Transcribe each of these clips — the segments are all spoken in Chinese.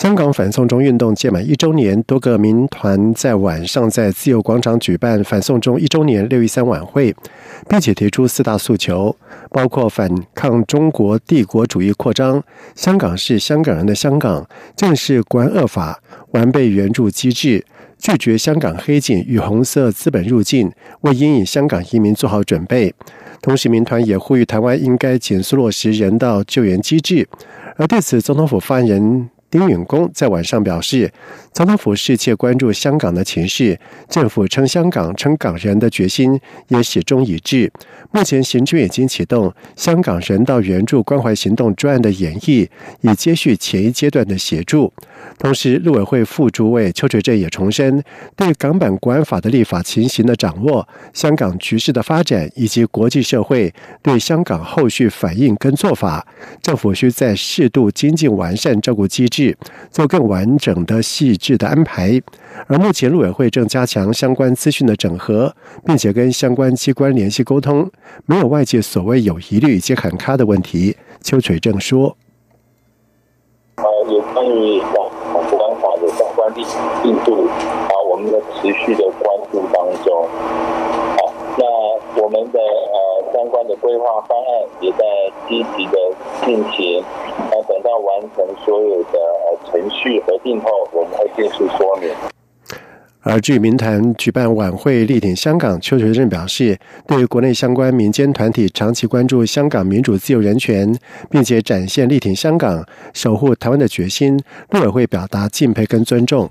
香港反送中运动届满一周年，多个民团在晚上在自由广场举办反送中一周年六一三晚会，并且提出四大诉求，包括反抗中国帝国主义扩张、香港是香港人的香港、正式国安恶法、完备援助机制、拒绝香港黑警与红色资本入境，为因引香港移民做好准备。同时，民团也呼吁台湾应该紧速落实人道救援机制。而对此，总统府发言人。丁允恭在晚上表示，总统府深切关注香港的情势，政府称香港、称港人的决心也始终一致。目前，行政已经启动香港人道援助关怀行动专案的演绎，以接续前一阶段的协助。同时，陆委会副主委邱垂正也重申，对港版国安法的立法情形的掌握、香港局势的发展以及国际社会对香港后续反应跟做法，政府需在适度精进完善照顾机制。做更完整的、细致的安排，而目前陆委会正加强相关资讯的整合，并且跟相关机关联系沟通，没有外界所谓有疑虑以及喊卡的问题。邱垂正说：“呃，有关于港港国安法的相关进进度，啊，我们在持续的关注当中。好，那我们的呃相关的规划方案也在积极的进行。”等到完成所有的程序核定后，我们会尽速说明。而据民团举办晚会力挺香港，邱学正表示，对于国内相关民间团体长期关注香港民主自由人权，并且展现力挺香港、守护台湾的决心，陆委会表达敬佩跟尊重。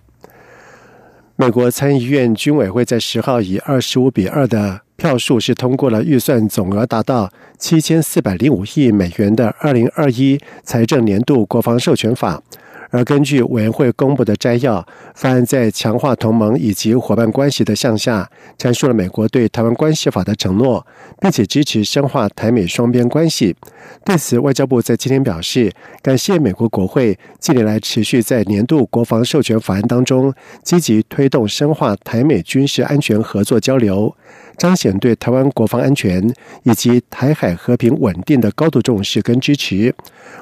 美国参议院军委会在十号以二十五比二的。票数是通过了预算总额达到七千四百零五亿美元的二零二一财政年度国防授权法。而根据委员会公布的摘要，法案在强化同盟以及伙伴关系的向下，阐述了美国对台湾关系法的承诺，并且支持深化台美双边关系。对此，外交部在今天表示，感谢美国国会近年来持续在年度国防授权法案当中积极推动深化台美军事安全合作交流。彰显对台湾国防安全以及台海和平稳定的高度重视跟支持。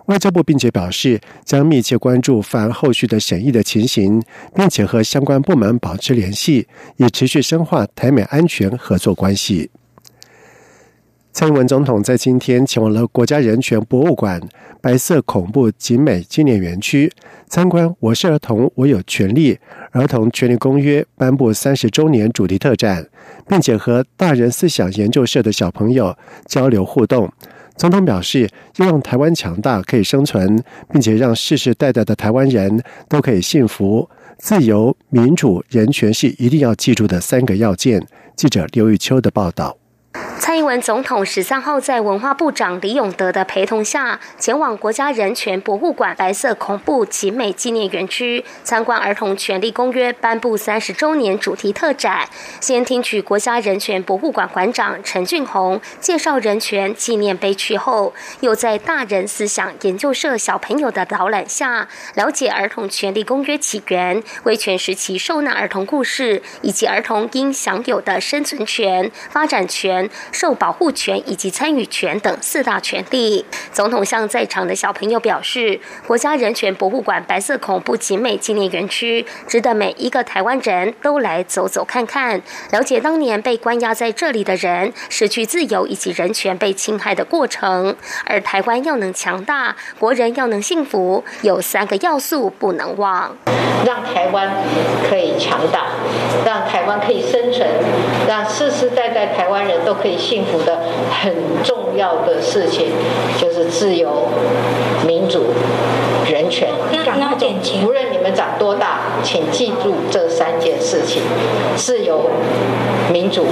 外交部并且表示，将密切关注反后续的审议的情形，并且和相关部门保持联系，以持续深化台美安全合作关系。蔡英文总统在今天前往了国家人权博物馆白色恐怖景美纪念园区参观“我是儿童，我有权利”儿童权利公约颁布三十周年主题特展，并且和大人思想研究社的小朋友交流互动。总统表示，要让台湾强大可以生存，并且让世世代代的台湾人都可以幸福、自由、民主、人权是一定要记住的三个要件。记者刘玉秋的报道。蔡英文总统十三号在文化部长李永德的陪同下，前往国家人权博物馆白色恐怖集美纪念园区参观《儿童权利公约》颁布三十周年主题特展。先听取国家人权博物馆馆长陈俊宏介绍人权纪念碑区后，又在大人思想研究社小朋友的导览下，了解《儿童权利公约》起源、威权时期受难儿童故事，以及儿童应享有的生存权、发展权。受保护权以及参与权等四大权利。总统向在场的小朋友表示，国家人权博物馆白色恐怖集美纪念园区值得每一个台湾人都来走走看看，了解当年被关押在这里的人失去自由以及人权被侵害的过程。而台湾要能强大，国人要能幸福，有三个要素不能忘：让台湾可以强大，让台湾可以生存，让世世代代台湾人都可以。幸福的很重要的事情就是自由、民主、人权。无论你们长多大，请记住这三件事情：自由、民主、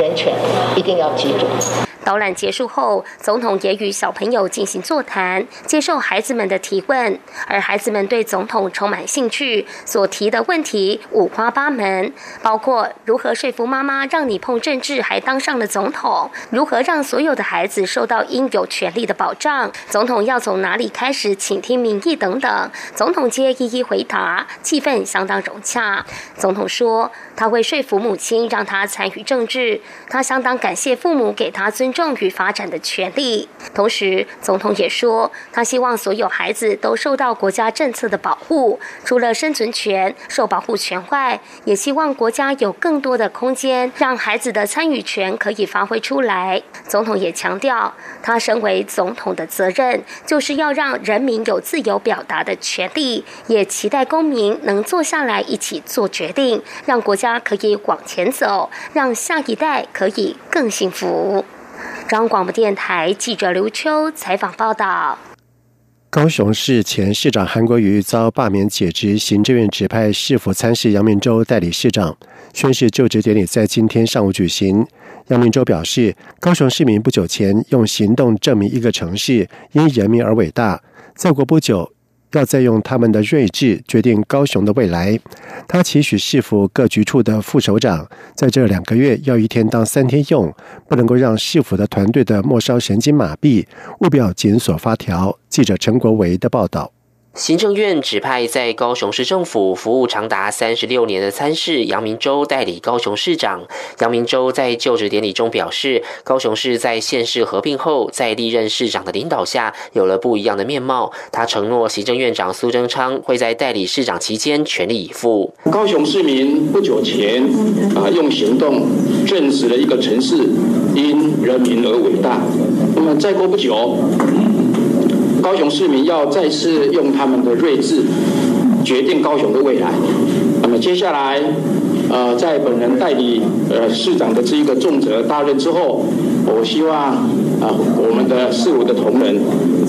人权，一定要记住。导览结束后，总统也与小朋友进行座谈，接受孩子们的提问。而孩子们对总统充满兴趣，所提的问题五花八门，包括如何说服妈妈让你碰政治还当上了总统，如何让所有的孩子受到应有权利的保障，总统要从哪里开始倾听民意等等。总统皆一一回答，气氛相当融洽。总统说，他会说服母亲让他参与政治，他相当感谢父母给他尊重与发展的权利。同时，总统也说，他希望所有孩子都受到国家政策的保护，除了生存权、受保护权外，也希望国家有更多的空间，让孩子的参与权可以发挥出来。总统也强调，他身为总统的责任，就是要让人民有自由表达的权利，也期待公民能坐下来一起做决定，让国家可以往前走，让下一代可以更幸福。中央广播电台记者刘秋采访报道：高雄市前市长韩国瑜遭罢免解职，行政院指派市府参事杨明洲代理市长，宣誓就职典礼在今天上午举行。杨明洲表示，高雄市民不久前用行动证明一个城市因人民而伟大，再过不久。要再用他们的睿智决定高雄的未来。他期许市府各局处的副首长在这两个月要一天当三天用，不能够让市府的团队的末梢神经麻痹，务必要紧锁发条。记者陈国维的报道。行政院指派在高雄市政府服务长达三十六年的参事杨明洲代理高雄市长。杨明洲在就职典礼中表示，高雄市在县市合并后，在历任市长的领导下，有了不一样的面貌。他承诺，行政院长苏贞昌会在代理市长期间全力以赴。高雄市民不久前啊，用行动证实了一个城市因人民而伟大。那么再过不久。高雄市民要再次用他们的睿智决定高雄的未来。那么接下来，呃，在本人代理呃市长的这一个重责大任之后，我希望啊我们的市府的同仁，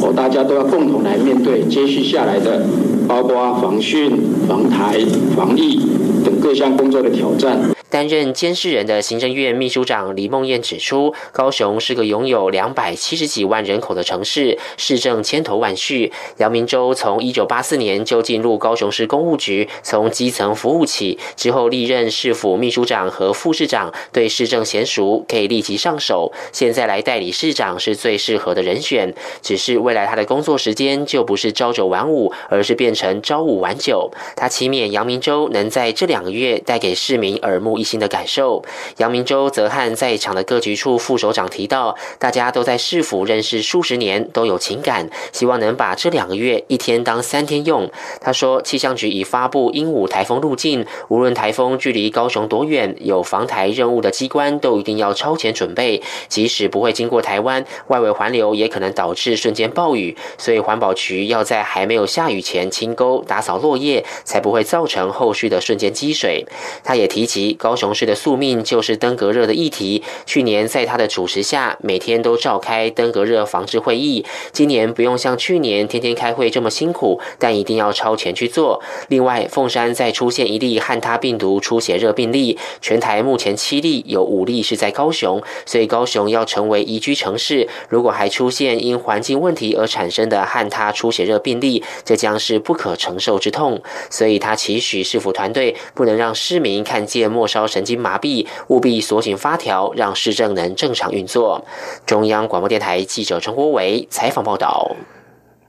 哦大家都要共同来面对接续下来的，包括防汛、防台、防疫等各项工作的挑战。担任监事人的行政院秘书长李梦燕指出，高雄是个拥有两百七十几万人口的城市，市政千头万绪。杨明洲从一九八四年就进入高雄市公务局，从基层服务起，之后历任市府秘书长和副市长，对市政娴熟，可以立即上手。现在来代理市长是最适合的人选，只是未来他的工作时间就不是朝九晚五，而是变成朝五晚九。他期勉杨明洲能在这两个月带给市民耳目。一心的感受。杨明洲则和在场的各局处副首长提到，大家都在市府认识数十年，都有情感，希望能把这两个月一天当三天用。他说，气象局已发布鹦鹉台风路径，无论台风距离高雄多远，有防台任务的机关都一定要超前准备。即使不会经过台湾，外围环流也可能导致瞬间暴雨，所以环保局要在还没有下雨前清沟、打扫落叶，才不会造成后续的瞬间积水。他也提及高。高雄市的宿命就是登革热的议题。去年在他的主持下，每天都召开登革热防治会议。今年不用像去年天天开会这么辛苦，但一定要超前去做。另外，凤山再出现一例汉他病毒出血热病例，全台目前七例，有五例是在高雄，所以高雄要成为宜居城市。如果还出现因环境问题而产生的汉他出血热病例，这将是不可承受之痛。所以他期许市府团队不能让市民看见末梢。神经麻痹，务必锁紧发条，让市政能正常运作。中央广播电台记者陈国伟采访报道。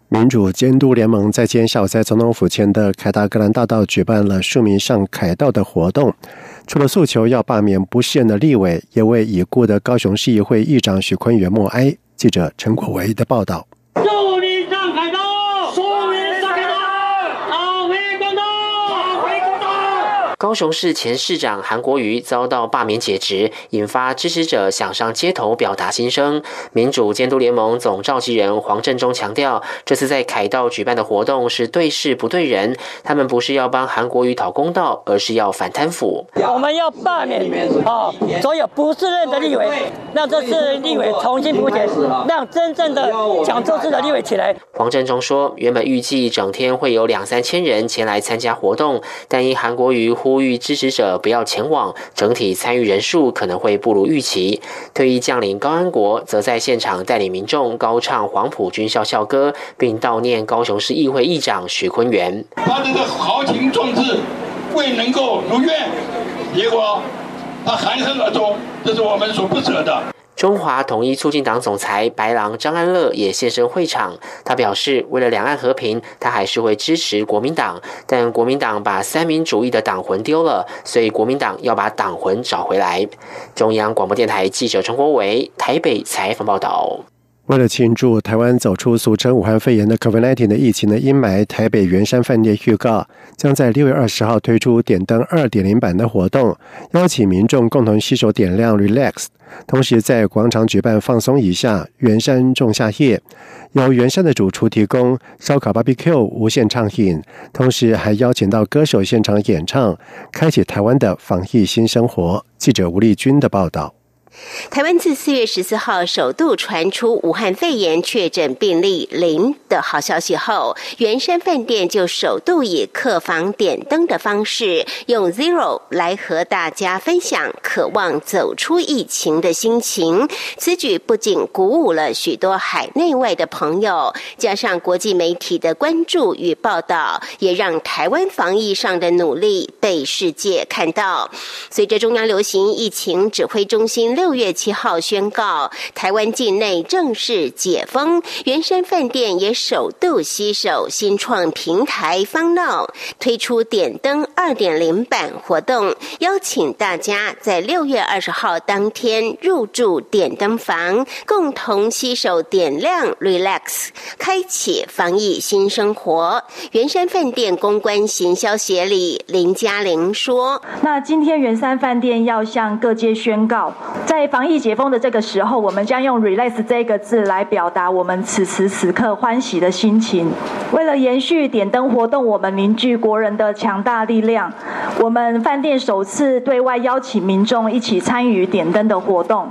民主监督联盟在今天下午在总统府前的凯达格兰大道举办了庶民上凯道的活动，除了诉求要罢免不适任的立委，也为已故的高雄市议会议长许坤元默哀。记者陈国伟的报道。高雄市前市长韩国瑜遭到罢免解职，引发支持者想上街头表达心声。民主监督联盟总召集人黄振中强调，这次在凯道举办的活动是对事不对人，他们不是要帮韩国瑜讨公道，而是要反贪腐。我们要罢免啊，所有不是任的立委，让这次立委重新补选，让真正的讲做事的立委起来。黄振中说，原本预计整天会有两三千人前来参加活动，但因韩国瑜呼。呼吁支持者不要前往，整体参与人数可能会不如预期。退役将领高安国则在现场带领民众高唱黄埔军校校歌，并悼念高雄市议会议长徐坤元。他这个豪情壮志未能够如愿，结果他含恨而终，这是我们所不舍的。中华统一促进党总裁白狼张安乐也现身会场。他表示，为了两岸和平，他还是会支持国民党。但国民党把三民主义的党魂丢了，所以国民党要把党魂找回来。中央广播电台记者陈国伟台北采访报道。为了庆祝台湾走出俗称武汉肺炎的 COVID-19 的疫情的阴霾，台北圆山饭店预告将在六月二十号推出点灯二点零版的活动，邀请民众共同携手点亮 Relax，同时在广场举办放松一下圆山仲夏夜，由圆山的主厨提供烧烤 BBQ 无限畅饮，同时还邀请到歌手现场演唱，开启台湾的防疫新生活。记者吴丽君的报道。台湾自四月十四号首度传出武汉肺炎确诊病例零的好消息后，圆山饭店就首度以客房点灯的方式，用 Zero 来和大家分享渴望走出疫情的心情。此举不仅鼓舞了许多海内外的朋友，加上国际媒体的关注与报道，也让台湾防疫上的努力被世界看到。随着中央流行疫情指挥中心。六月七号宣告，台湾境内正式解封。圆山饭店也首度携手新创平台方闹，推出点灯二点零版活动，邀请大家在六月二十号当天入住点灯房，共同携手点亮 Relax，开启防疫新生活。圆山饭店公关行销协理林嘉玲说：“那今天圆山饭店要向各界宣告。”在防疫解封的这个时候，我们将用 “relax” 这个字来表达我们此时此刻欢喜的心情。为了延续点灯活动，我们凝聚国人的强大力量，我们饭店首次对外邀请民众一起参与点灯的活动。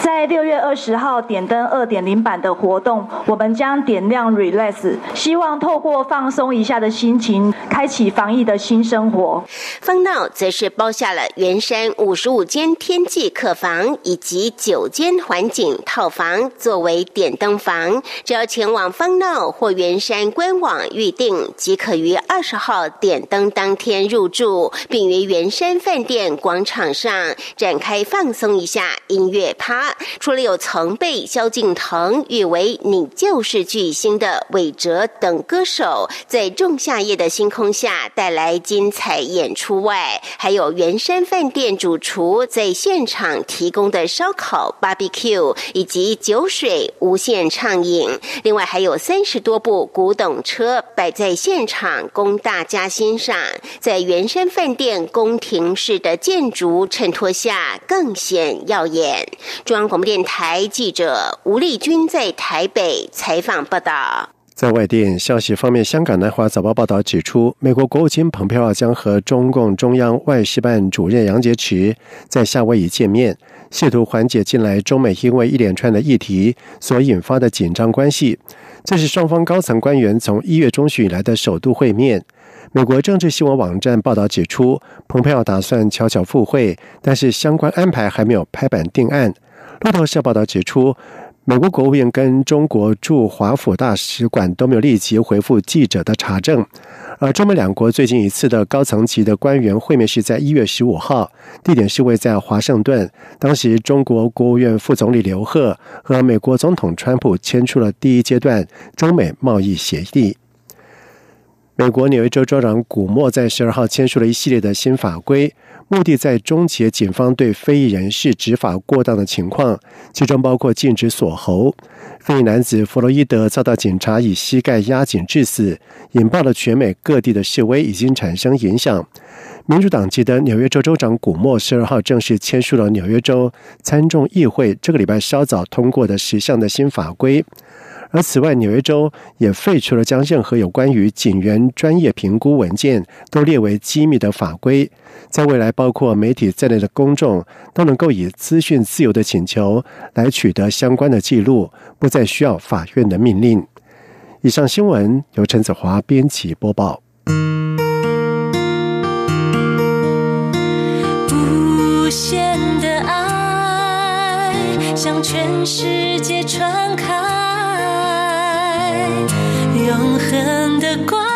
在六月二十号点灯二点零版的活动，我们将点亮 Relax，希望透过放松一下的心情，开启防疫的新生活。方闹则是包下了圆山五十五间天际客房以及九间环景套房作为点灯房，只要前往方闹或圆山官网预订，即可于二十号点灯当天入住，并于圆山饭店广场上展开放松一下音乐趴。除了有曾被萧敬腾誉为“你就是巨星”的韦哲等歌手在仲夏夜的星空下带来精彩演出外，还有圆山饭店主厨在现场提供的烧烤、BBQ 以及酒水无限畅饮。另外，还有三十多部古董车摆在现场供大家欣赏。在圆山饭店宫廷式的建筑衬托下，更显耀眼。中央广播电台记者吴丽君在台北采访报道。在外电消息方面，香港南华早报报道指出，美国国务卿蓬佩奥将和中共中央外事办主任杨洁篪在夏威夷见面，试图缓解近来中美因为一连串的议题所引发的紧张关系。这是双方高层官员从一月中旬以来的首度会面。美国政治新闻网站报道指出，蓬佩奥打算悄悄赴会，但是相关安排还没有拍板定案。路透社报道指出，美国国务院跟中国驻华府大使馆都没有立即回复记者的查证。而中美两国最近一次的高层级的官员会面是在一月十五号，地点是位在华盛顿。当时，中国国务院副总理刘鹤和美国总统川普签署了第一阶段中美贸易协议。美国纽约州州长古默在十二号签署了一系列的新法规。目的在终结警方对非裔人士执法过当的情况，其中包括禁止锁喉。非裔男子弗洛伊德遭到警察以膝盖压颈致死，引爆了全美各地的示威，已经产生影响。民主党籍的纽约州州长古默十二号正式签署了纽约州参众议会这个礼拜稍早通过的十项的新法规。而此外，纽约州也废除了将任何有关于警员专业评估文件都列为机密的法规，在未来包括媒体在内的公众都能够以资讯自由的请求来取得相关的记录，不再需要法院的命令。以上新闻由陈子华编辑播报。无限的爱向全世界传开。永恒的光。